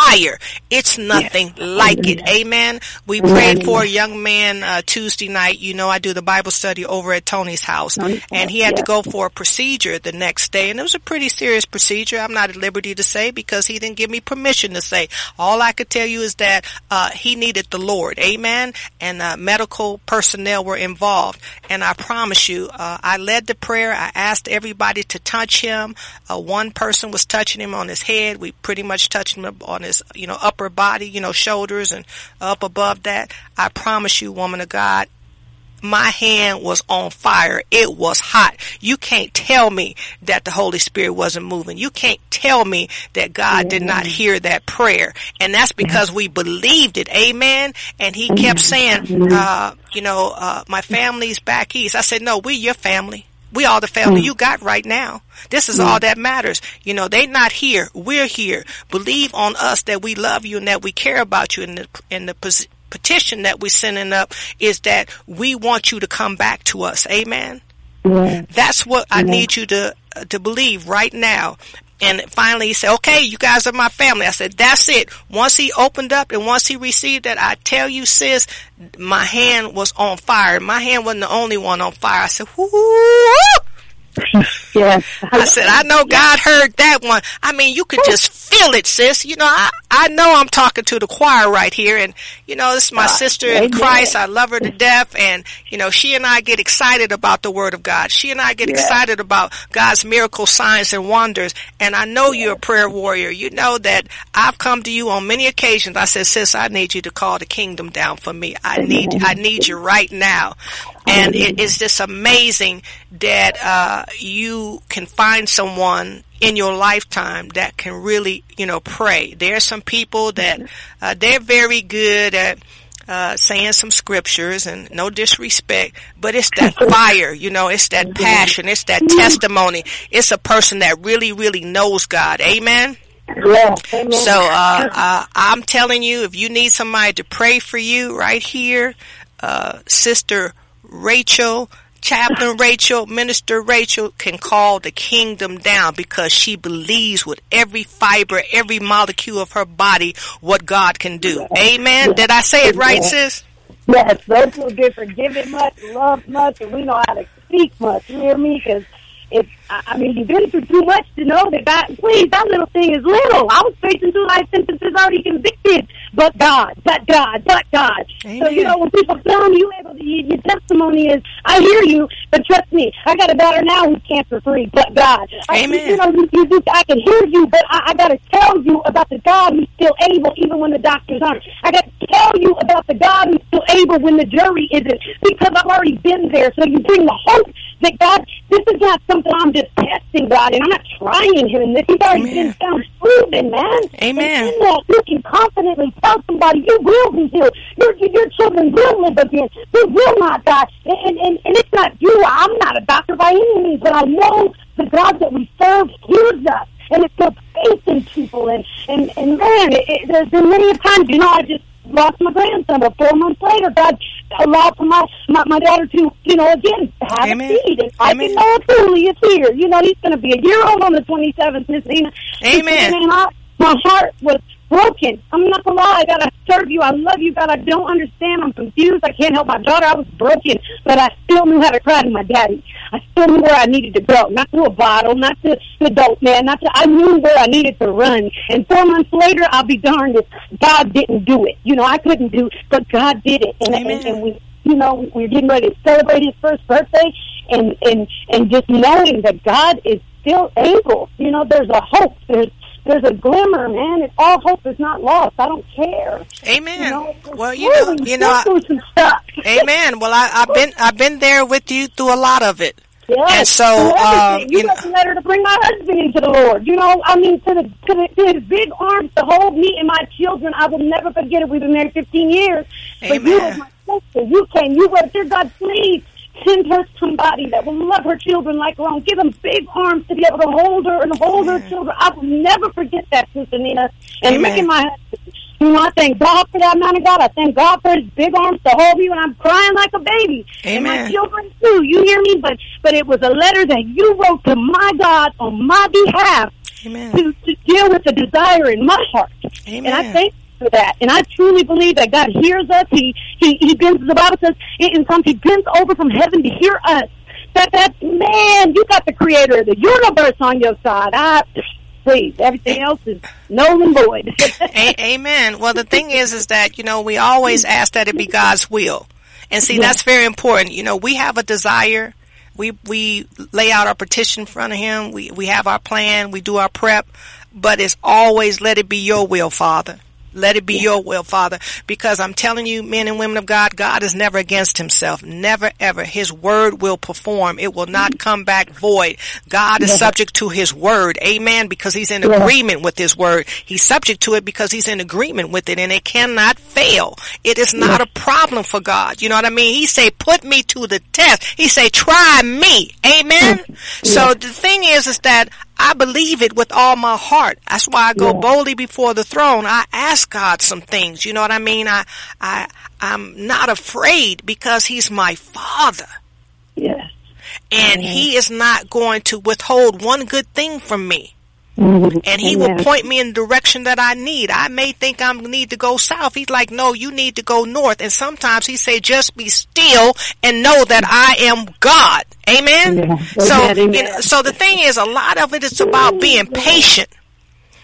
fire. It's nothing like it. Amen. We prayed for a young man uh, Tuesday night. You know, I do the Bible study over at Tony's house, and he had to go for a procedure the next day, and it was a pretty serious procedure. I'm not at liberty to say because he didn't give me permission to say. All I could tell you is that uh, he needed the Lord. Amen. And uh, medical personnel were involved, and I promise you, uh, I led the prayer. I asked everybody to touch him. Uh, one person was touching him on his head. We pretty much touched him on his, you know, upper body, you know, shoulders and up above that. I promise you, woman of God, my hand was on fire. It was hot. You can't tell me that the Holy Spirit wasn't moving. You can't tell me that God did not hear that prayer. And that's because we believed it. Amen. And he kept saying, uh, you know, uh, my family's back east. I said, no, we're your family. We are the family you got right now. This is all that matters. You know, they not here. We're here. Believe on us that we love you and that we care about you. And the, and the petition that we're sending up is that we want you to come back to us. Amen. Yes. That's what I need you to uh, to believe right now. And finally he said, okay, you guys are my family. I said, that's it. Once he opened up and once he received that, I tell you, sis, my hand was on fire. My hand wasn't the only one on fire. I said, whoo! Yes. I said, I know God heard that one. I mean, you could just feel it, sis. You know, I, I know I'm talking to the choir right here and, you know, this is my uh, sister in amen. Christ. I love her to death and, you know, she and I get excited about the word of God. She and I get excited about God's miracle signs and wonders. And I know you're a prayer warrior. You know that I've come to you on many occasions. I said, sis, I need you to call the kingdom down for me. I need, I need you right now. And it is just amazing that uh, you can find someone in your lifetime that can really, you know, pray. There are some people that uh, they're very good at uh, saying some scriptures and no disrespect, but it's that fire, you know, it's that passion, it's that testimony. It's a person that really, really knows God. Amen. Amen. So uh, uh, I'm telling you, if you need somebody to pray for you right here, uh, Sister Rachel, Chaplain Rachel, Minister Rachel can call the kingdom down because she believes with every fiber, every molecule of her body what God can do. Amen. Did I say it right, sis? Yes, those who get forgiven much, love much, and we know how to speak much. You hear me? Because it's I, mean, you've been through too much to know that God, please, that little thing is little. I was facing two life sentences already convicted, but God, but God, but God. Amen. So, you know, when people tell you, able your testimony is, I hear you, but trust me, I got a daughter now who's cancer free, but God. Amen. I, you know, you, you, I can hear you, but I, I got to tell you about the God who's still able, even when the doctors aren't. I got to tell you about the God who's still able when the jury isn't, because I've already been there. So you bring the hope that God, this is not something I'm just testing God, and I'm not trying Him in this. He's already Amen. been found proven, man. Amen. And in that, you can confidently tell somebody you will be healed. Your your children will live again. They will not die. And and and it's not you. I'm not a doctor by any means, but I know the God that we serve hears us and it's built faith in people. And and and man, it, it, there's been many times, you know, I just lost my grandson, but four months later, God allowed for my, my, my daughter to, you know, again, have Amen. a seed. And I can know truly is here. You know, he's going to be a year old on the 27th, Miss Nina. Amen. And I, my heart was broken. I'm not gonna lie, God, I serve you. I love you, God. I don't understand. I'm confused. I can't help my daughter. I was broken, but I still knew how to cry to my daddy. I still knew where I needed to go, not to a bottle, not to the dope man, not to. I knew where I needed to run. And four months later, I'll be darned if God didn't do it. You know, I couldn't do, but God did it. And, and, and we, you know, we're getting ready to celebrate his first birthday, and and and just knowing that God is still able. You know, there's a hope. There's there's a glimmer, man. It, all hope is not lost. I don't care. Amen. You know, well, you know, you know, I, amen. Well, I, I've been, I've been there with you through a lot of it. Yes. And so, uh, you, you got know. letter to bring my husband into the Lord. You know, I mean, to the, to the to his big arms to hold me and my children. I will never forget it. We've been married 15 years. Amen. But you as my sister, you came. You were, dear God, please Send her somebody that will love her children like her own. Give them big arms to be able to hold her and hold Amen. her children. I will never forget that, Sister Nina. And Amen. look at my husband. You know, I thank God for that man of God. I thank God for his big arms to hold me when I'm crying like a baby. Amen. And my children too. You hear me? But but it was a letter that you wrote to my God on my behalf Amen. to, to deal with the desire in my heart. Amen. And I thank for that. And I truly believe that God hears us. He he he bends the Bible says in Psalms he bends over from heaven to hear us. That that man, you got the creator of the universe on your side. I please. Everything else is null and void. Amen. Well the thing is is that, you know, we always ask that it be God's will. And see, that's very important. You know, we have a desire. We we lay out our petition in front of him. We we have our plan. We do our prep. But it's always let it be your will, Father. Let it be yeah. your will, Father, because I'm telling you, men and women of God, God is never against himself. Never ever. His word will perform. It will not come back void. God is yeah. subject to his word. Amen. Because he's in yeah. agreement with his word. He's subject to it because he's in agreement with it and it cannot fail. It is not a problem for God. You know what I mean? He say, put me to the test. He say, try me. Amen. Mm. So the thing is, is that I believe it with all my heart. That's why I go yeah. boldly before the throne. I ask God some things. You know what I mean? I, I, I'm not afraid because He's my Father. Yes. And He is not going to withhold one good thing from me. Mm-hmm. And he will point me in the direction that I need. I may think I need to go south. He's like, no, you need to go north. And sometimes he say, just be still and know that I am God. Amen. Yeah. So, Amen. You know, so the thing is, a lot of it is about being patient.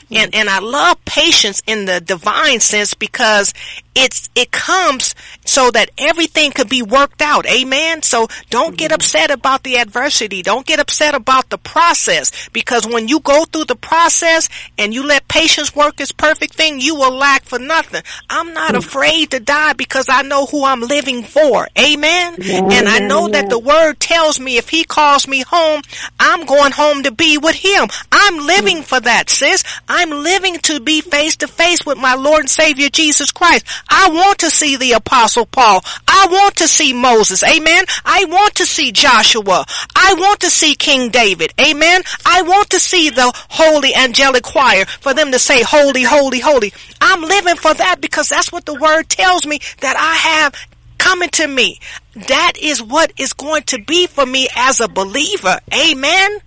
Mm-hmm. And, and I love patience in the divine sense because it's, it comes so that everything could be worked out. Amen. So don't get mm-hmm. upset about the adversity. Don't get upset about the process because when you go through the process and you let patience work its perfect thing, you will lack for nothing. I'm not mm. afraid to die because I know who I'm living for. Amen. And I know that the word tells me if he calls me home, I'm going home to be with him. I'm living mm. for that, sis. I'm living to be face to face with my Lord and Savior Jesus Christ. I want to see the apostle Paul. I want to see Moses. Amen. I want to see Joshua. I want to see King David. Amen. I want to see the holy angelic choir for them to say holy, holy, holy. I'm living for that because that's what the word tells me that I have coming to me. That is what is going to be for me as a believer. Amen.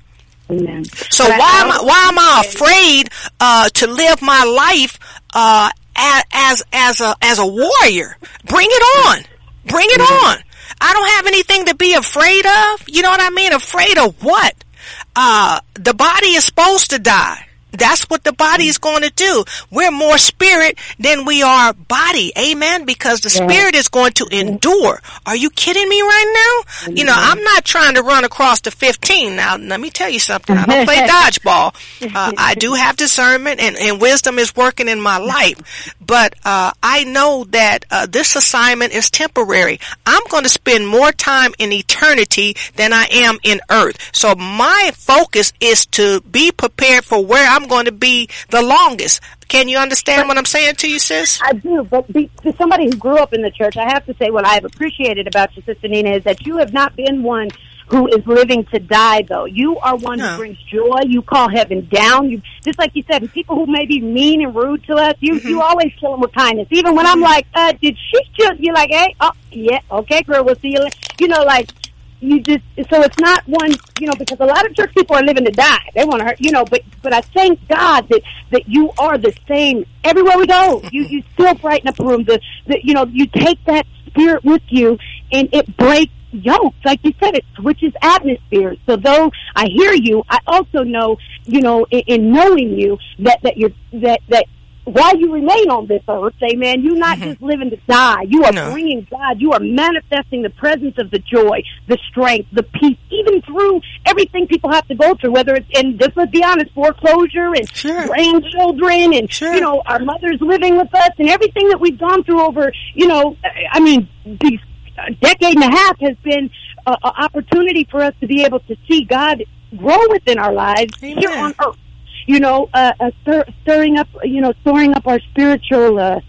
Amen. So but why am I, why am I afraid uh, to live my life uh, as, as as a as a warrior? Bring it on. Bring it on. I don't have anything to be afraid of. You know what I mean? Afraid of what? uh, the body is supposed to die. That's what the body is going to do. We're more spirit than we are body. Amen. Because the spirit is going to endure. Are you kidding me right now? You know, I'm not trying to run across the 15. Now, let me tell you something. I don't play dodgeball. Uh, I do have discernment and, and wisdom is working in my life. But, uh, I know that, uh, this assignment is temporary. I'm going to spend more time in eternity than I am in earth. So my focus is to be prepared for where I'm going to be the longest. Can you understand what I'm saying to you, sis? I do, but be, to somebody who grew up in the church, I have to say what I have appreciated about you, Sister Nina, is that you have not been one who is living to die though. You are one No. who brings joy. You call heaven down. You just like you said, people who may be mean and rude to us, you Mm-hmm. you always kill them with kindness. Even when I'm like, uh, did she just? You're like, hey, oh yeah, okay, girl, we'll see you. later. You know, like you just so it's not one you know because a lot of church people are living to die. They want to hurt you know but but i thank god that that you are the same everywhere we go. You you still brighten up a room. The, the you know you take that spirit with you and it breaks yokes like you said it switches atmospheres. So though i hear you i also know you know in, in knowing you that that you're that that while you remain on this earth, amen, you're not mm-hmm. just living to die. You are No. bringing God. You are manifesting the presence of the joy, the strength, the peace, even through everything people have to go through, whether it's, and just let's be honest, foreclosure and Sure. grandchildren and, Sure. you know, our mothers living with us and everything that we've gone through over, you know, I mean, these decade and a half has been an opportunity for us to be able to see God grow within our lives here on earth you know, uh, uh, stir, stirring up, you know, storing up our spiritual, uh,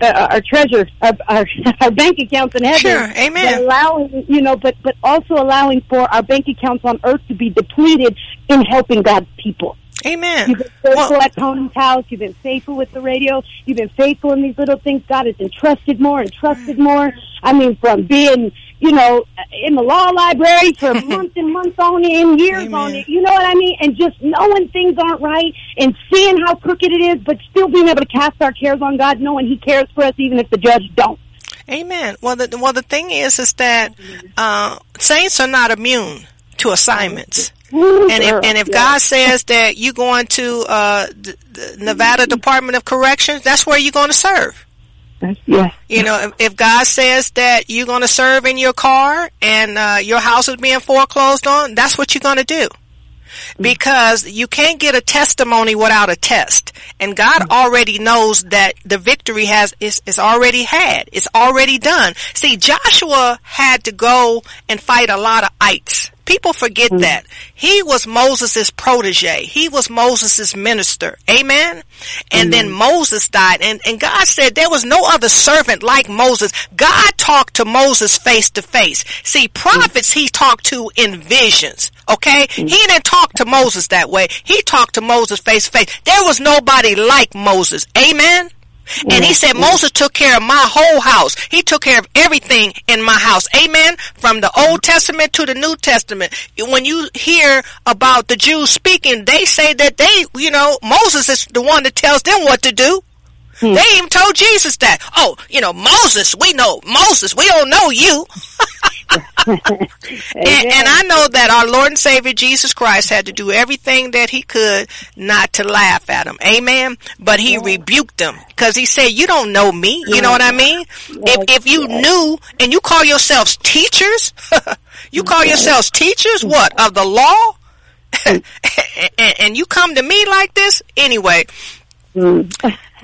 uh, our treasure, our, our, our bank accounts in heaven. Sure, amen. Allowing, you know, but but also allowing for our bank accounts on earth to be depleted in helping God's people. Amen. You've been faithful Well, at Tony's house. You've been faithful with the radio. You've been faithful in these little things. God has entrusted more and trusted more. I mean, from being, you know, in the law library for months and months on end, years Amen. on it. You know what I mean? And just knowing things aren't right and seeing how crooked it is, but still being able to cast our cares on God, knowing He cares for us, even if the judge don't. Amen. Well, the well the thing is, is that uh, saints are not immune to assignments. And if, and if God says that you're going to uh, the, the Nevada Department of Corrections, that's where you're going to serve. yes, You know, if, if God says that you're going to serve in your car and uh, your house is being foreclosed on, that's what you're going to do. Because you can't get a testimony without a test. And God already knows that the victory has, is, is already had. It's already done. See, Joshua had to go and fight a lot of ites. People forget hmm. that. He was Moses' protege. He was Moses' minister. Amen? And then Moses died. And, and God said there was no other servant like Moses. God talked to Moses face to face. See, hmm. prophets he talked to in visions. Okay? Hmm. He didn't talk to Moses that way. He talked to Moses face to face. There was nobody like Moses. Amen? And he mm-hmm. said Moses took care of my whole house. He took care of everything in my house. Amen. From the Old mm-hmm. Testament to the New Testament. When you hear about the Jews speaking, they say that they, you know, Moses is the one that tells them what to do. Hmm. They even told Jesus that. Oh, you know, Moses, we know Moses, we don't know you. and, and I know that our Lord and Savior Jesus Christ had to do everything that he could not to laugh at them. Amen. But he rebuked them because he said, you don't know me. You know what I mean? If, if you knew and you call yourselves teachers, you call yourselves teachers, what, of the law? Hmm. and, and you come to me like this? Anyway, hmm.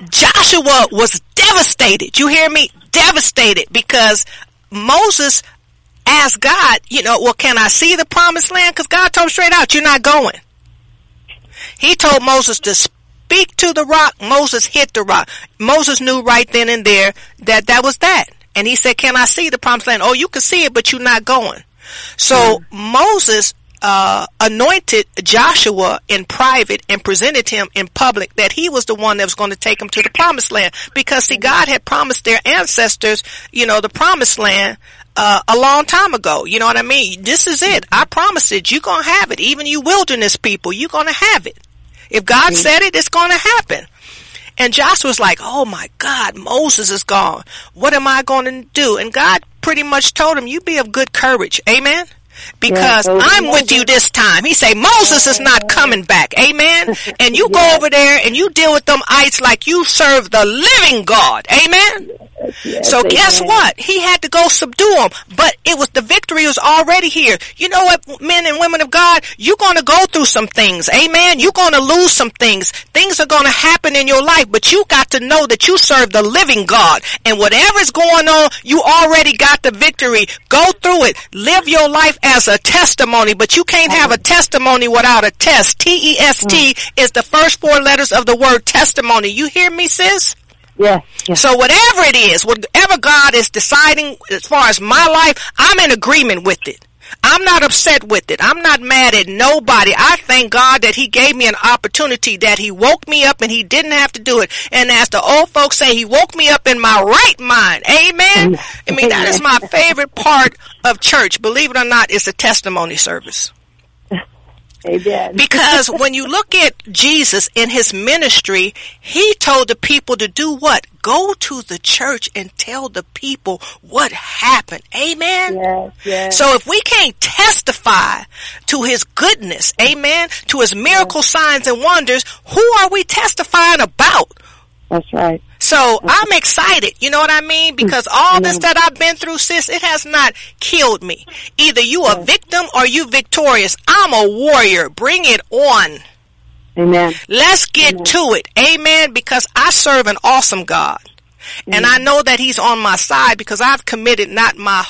Joshua was devastated. You hear me? Devastated because Moses asked God, you know, well, can I see the promised land? Because God told him straight out, you're not going. He told Moses to speak to the rock. Moses hit the rock. Moses knew right then and there that that was that. And he said, can I see the promised land? Oh, you can see it, but you're not going. So hmm. Moses uh, anointed Joshua in private and presented him in public that he was the one that was going to take him to the promised land. Because see God had promised their ancestors you know the promised land uh, a long time ago. You know what I mean? This is it. I promise it. You're going to have it. Even you wilderness people you're going to have it. If God said it it's going to happen. And Joshua's like, oh my God, Moses is gone. What am I going to do? And God pretty much told him, you be of good courage. Amen. Because Yeah, I'm with you this time. He say Moses is not coming back. Amen. And you go over there and you deal with them ites like you serve the living God. Amen. Yes, So guess what? He had to go subdue them, but it was the victory was already here. You know what, men and women of God, you're going to go through some things. Amen. You're going to lose some things. Things are going to happen in your life, but you got to know that you serve the living God, and whatever's going on, you already got the victory. Go through it. Live your life as a testimony, but you can't have a testimony without a test. T E S T is the first four letters of the word testimony. You hear me, sis? Yes, yes. So whatever it is, whatever God is deciding as far as my life, I'm in agreement with it. I'm not upset with it. I'm not mad at nobody. I thank God that He gave me an opportunity, that He woke me up and He didn't have to do it. And as the old folks say, He woke me up in my right mind. Amen. I mean, that is my favorite part of church. Believe it or not, it's a testimony service. Amen. Because when you look at Jesus in his ministry, he told the people to do what? Go to the church and tell the people what happened. Amen. Yes, yes. So if we can't testify to his goodness, amen, to his miracle signs and wonders, who are we testifying about? That's right. So I'm excited. You know what I mean? Because all this that I've been through, sis, it has not killed me. Either you a victim or you victorious. I'm a warrior. Bring it on. Amen. Let's get to it. Amen. Because I serve an awesome God. And I know that he's on my side because I've committed not my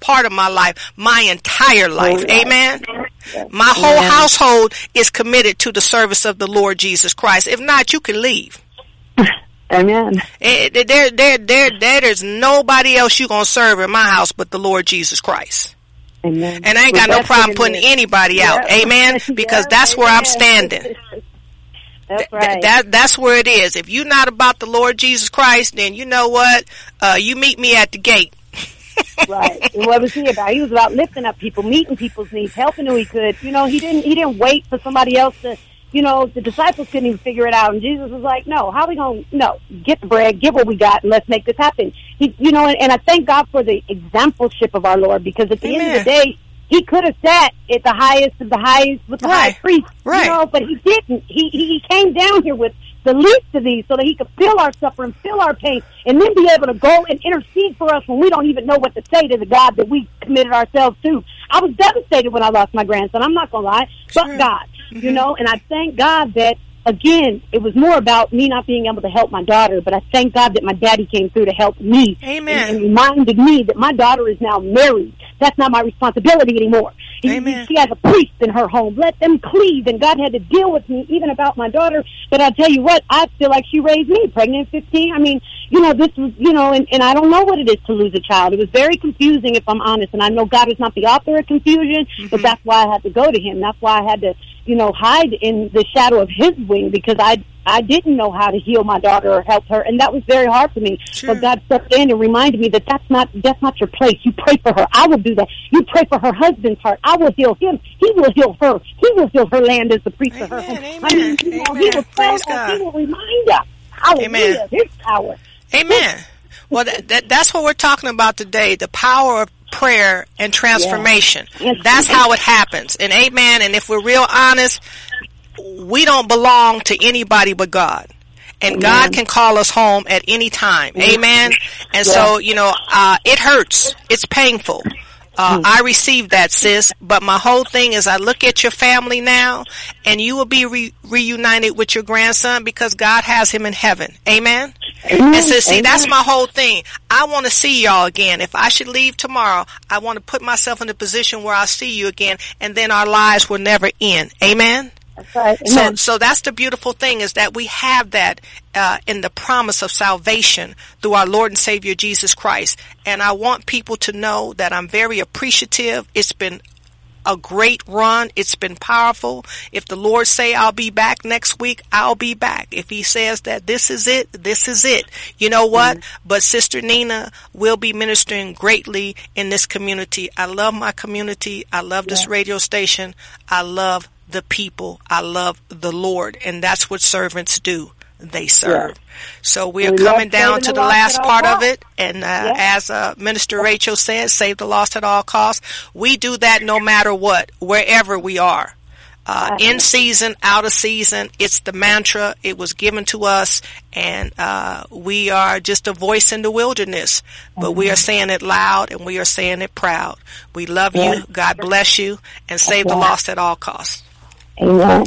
part of my life, my entire life. Amen. My whole household is committed to the service of the Lord Jesus Christ. If not, you can leave. Amen. Eh, There, there, there, there, there's nobody else you're gonna serve in my house but the Lord Jesus Christ. Amen. And I ain't got no problem putting anybody out. Amen. Because that's where I'm standing. That's Th- right. that that's where it is. If you're not about the Lord Jesus Christ, then you know what? Uh, you meet me at the gate. right. And what was he about? He was about lifting up people, meeting people's needs, helping who he could. You know, he didn't he didn't wait for somebody else to you know, the disciples couldn't even figure it out and Jesus was like, No, how are we gonna no, get the bread, get what we got and let's make this happen. He you know, and, and I thank God for the exampleship of our Lord because at the end of the day he could have sat at the highest of the highest with the high priest, Right. you know, but he didn't. He, he came down here with the least of these so that he could feel our suffering, feel our pain, and then be able to go and intercede for us when we don't even know what to say to the God that we committed ourselves to. I was devastated when I lost my grandson. I'm not gonna lie, Sure. but God, you know, and I thank God that again, it was more about me not being able to help my daughter, but I thank God that my daddy came through to help me. Amen. And, and reminded me that my daughter is now married. That's not my responsibility anymore. Amen. She has a priest in her home. Let them cleave. And God had to deal with me even about my daughter. But I tell you what, I feel like she raised me, pregnant at 15. I mean, you know, this was, you know, and, and I don't know what it is to lose a child. It was very confusing if I'm honest. And I know God is not the author of confusion, but mm-hmm. that's why I had to go to him. That's why I had to, you know, hide in the shadow of his wing because I, I didn't know how to heal my daughter or help her. And that was very hard for me. Sure. But God stepped in and reminded me that that's not, that's not your place. You pray for her. I will do that. You pray for her husband's heart. I will heal him. He will heal her. He will heal her land as the priest of her Amen. I mean, amen, you know, amen. he will tell us, he will remind us. Hallelujah. Amen. His power. Amen. Well, that, that, that's what we're talking about today. The power of prayer and transformation. Yes. That's how it happens. And amen. And if we're real honest, we don't belong to anybody but God. And God can call us home at any time. Amen. And so, you know, uh, it hurts. It's painful. Uh, I received that, sis. But my whole thing is I look at your family now and you will be re- reunited with your grandson because God has him in heaven. Amen. And so, see, that's my whole thing. I want to see y'all again. If I should leave tomorrow, I want to put myself in a position where I'll see you again and then our lives will never end. Amen. That's right. So, so that's the beautiful thing is that we have that uh, in the promise of salvation through our Lord and Savior Jesus Christ. And I want people to know that I'm very appreciative. It's been a great run. It's been powerful. If the Lord say I'll be back next week, I'll be back. If he says that this is it, this is it. You know what? Mm-hmm. But Sister Nina will be ministering greatly in this community. I love my community. I love this radio station. I love the people. I love the Lord. And that's what servants do. They serve. So we're we coming down to the last part of it. And uh, as uh, Minister Rachel said, save the lost at all costs. We do that no matter what, wherever we are. Uh, in season, out of season, it's the mantra. It was given to us, and uh, we are just a voice in the wilderness. But we are saying it loud, and we are saying it proud. We love you. God bless you, and save the lost at all costs. Amen.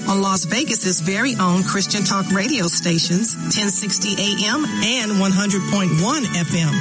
on Las Vegas Vegas's very own Christian Talk radio stations, 1060 AM and 100.1 FM.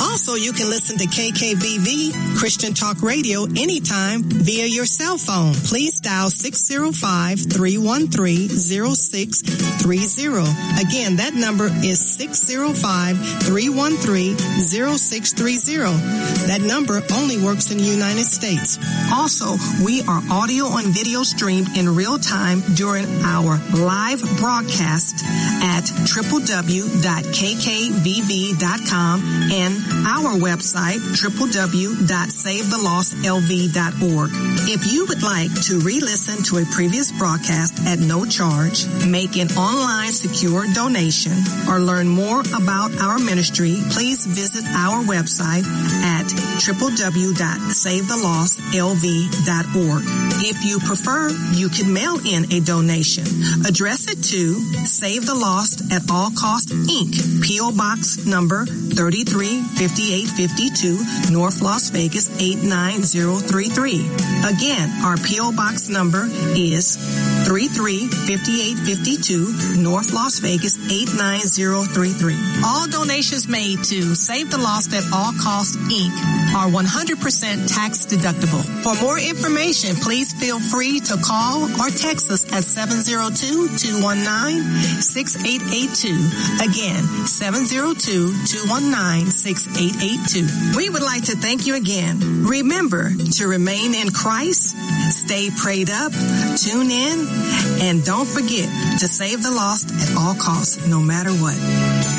Also, you can listen to KKVV Christian Talk Radio anytime via your cell phone. Please dial 605-313-0630. Again, that number is 605-313-0630. That number only works in the United States. Also, we are audio and video streamed in real time during our live broadcast at www.kkvv.com and our website, www.savethelostlv.org. If you would like to re-listen to a previous broadcast at no charge, make an online secure donation, or learn more about our ministry, please visit our website at www.savethelostlv.org. If you prefer, you can mail in a donation. Address it to Save the Lost at All Cost Inc., P.O. Box number 3350 5852 North Las Vegas 89033. Again, our P.O. Box number is 335852 North Las Vegas 89033. All donations made to Save the Lost at All Costs Inc. are 100% tax deductible. For more information, please feel free to call or text us at 702-219-6882. Again, 702-219-6882. 882. We would like to thank you again. Remember to remain in Christ, stay prayed up, tune in, and don't forget to save the lost at all costs, no matter what.